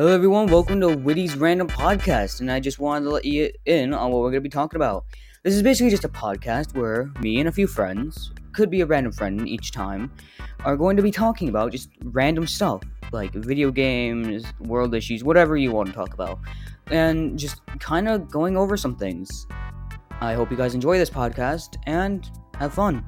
Hello, everyone. Welcome to Witty's Random Podcast, and I just wanted to let you in on what we're going to be talking about. This is basically just a podcast where me and a few friends, could be a random friend each time, are going to be talking about just random stuff like video games, world issues, whatever you want to talk about, and just kind of going over some things. I hope you guys enjoy this podcast and have fun.